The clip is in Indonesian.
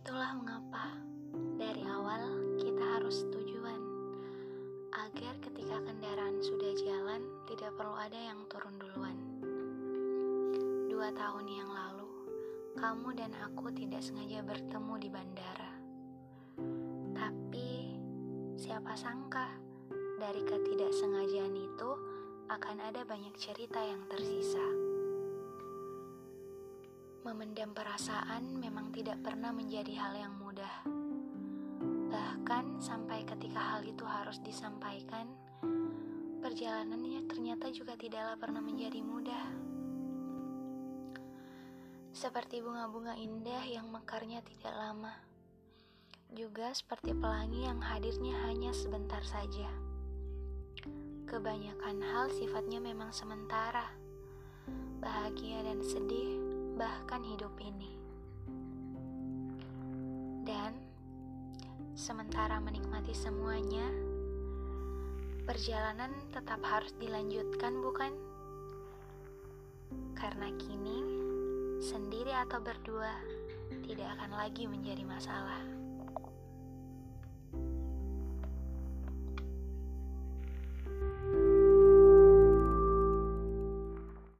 Itulah mengapa dari awal kita harus tujuan agar ketika kendaraan sudah jalan tidak perlu ada yang turun duluan. Dua tahun yang lalu, kamu dan aku tidak sengaja bertemu di bandara. Tapi siapa sangka dari ketidaksengajaan itu akan ada banyak cerita yang tersisa. Memendam perasaan memang tidak pernah menjadi hal yang mudah. Bahkan sampai ketika hal itu harus disampaikan, perjalanannya ternyata juga tidaklah pernah menjadi mudah. Seperti bunga-bunga indah yang mekarnya tidak lama. Juga seperti pelangi yang hadirnya hanya sebentar saja. Kebanyakan hal sifatnya memang sementara. Bahagia dan sedih bahkan hidup ini. Dan sementara menikmati semuanya, perjalanan tetap harus dilanjutkan, bukan? Karena kini sendiri atau berdua tidak akan lagi menjadi masalah.